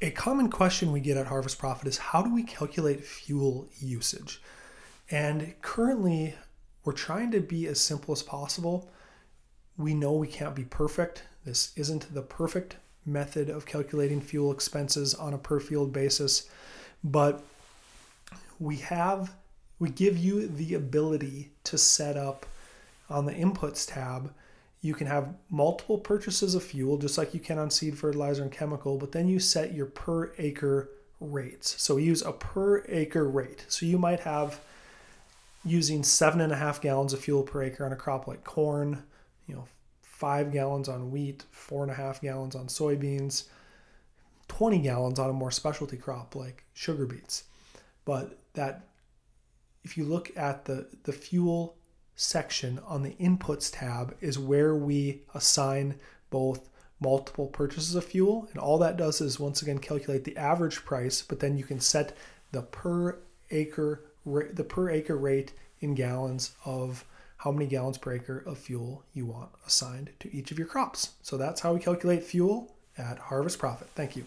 A common question we get at Harvest Profit is how do we calculate fuel usage? And currently, we're trying to be as simple as possible. We know we can't be perfect. This isn't the perfect method of calculating fuel expenses on a per field basis, but we have we give you the ability to set up on the inputs tab you can have multiple purchases of fuel, just like you can on seed, fertilizer, and chemical, but then you set your per acre rates. So we use a per acre rate. So you might have using seven and a half gallons of fuel per acre on a crop like corn, you know, five gallons on wheat, four and a half gallons on soybeans, 20 gallons on a more specialty crop like sugar beets. But that, if you look at the, the fuel section on the inputs tab is where we assign both multiple purchases of fuel and all that does is once again calculate the average price but then you can set the per acre the per acre rate in gallons of how many gallons per acre of fuel you want assigned to each of your crops. So that's how we calculate fuel at harvest profit. Thank you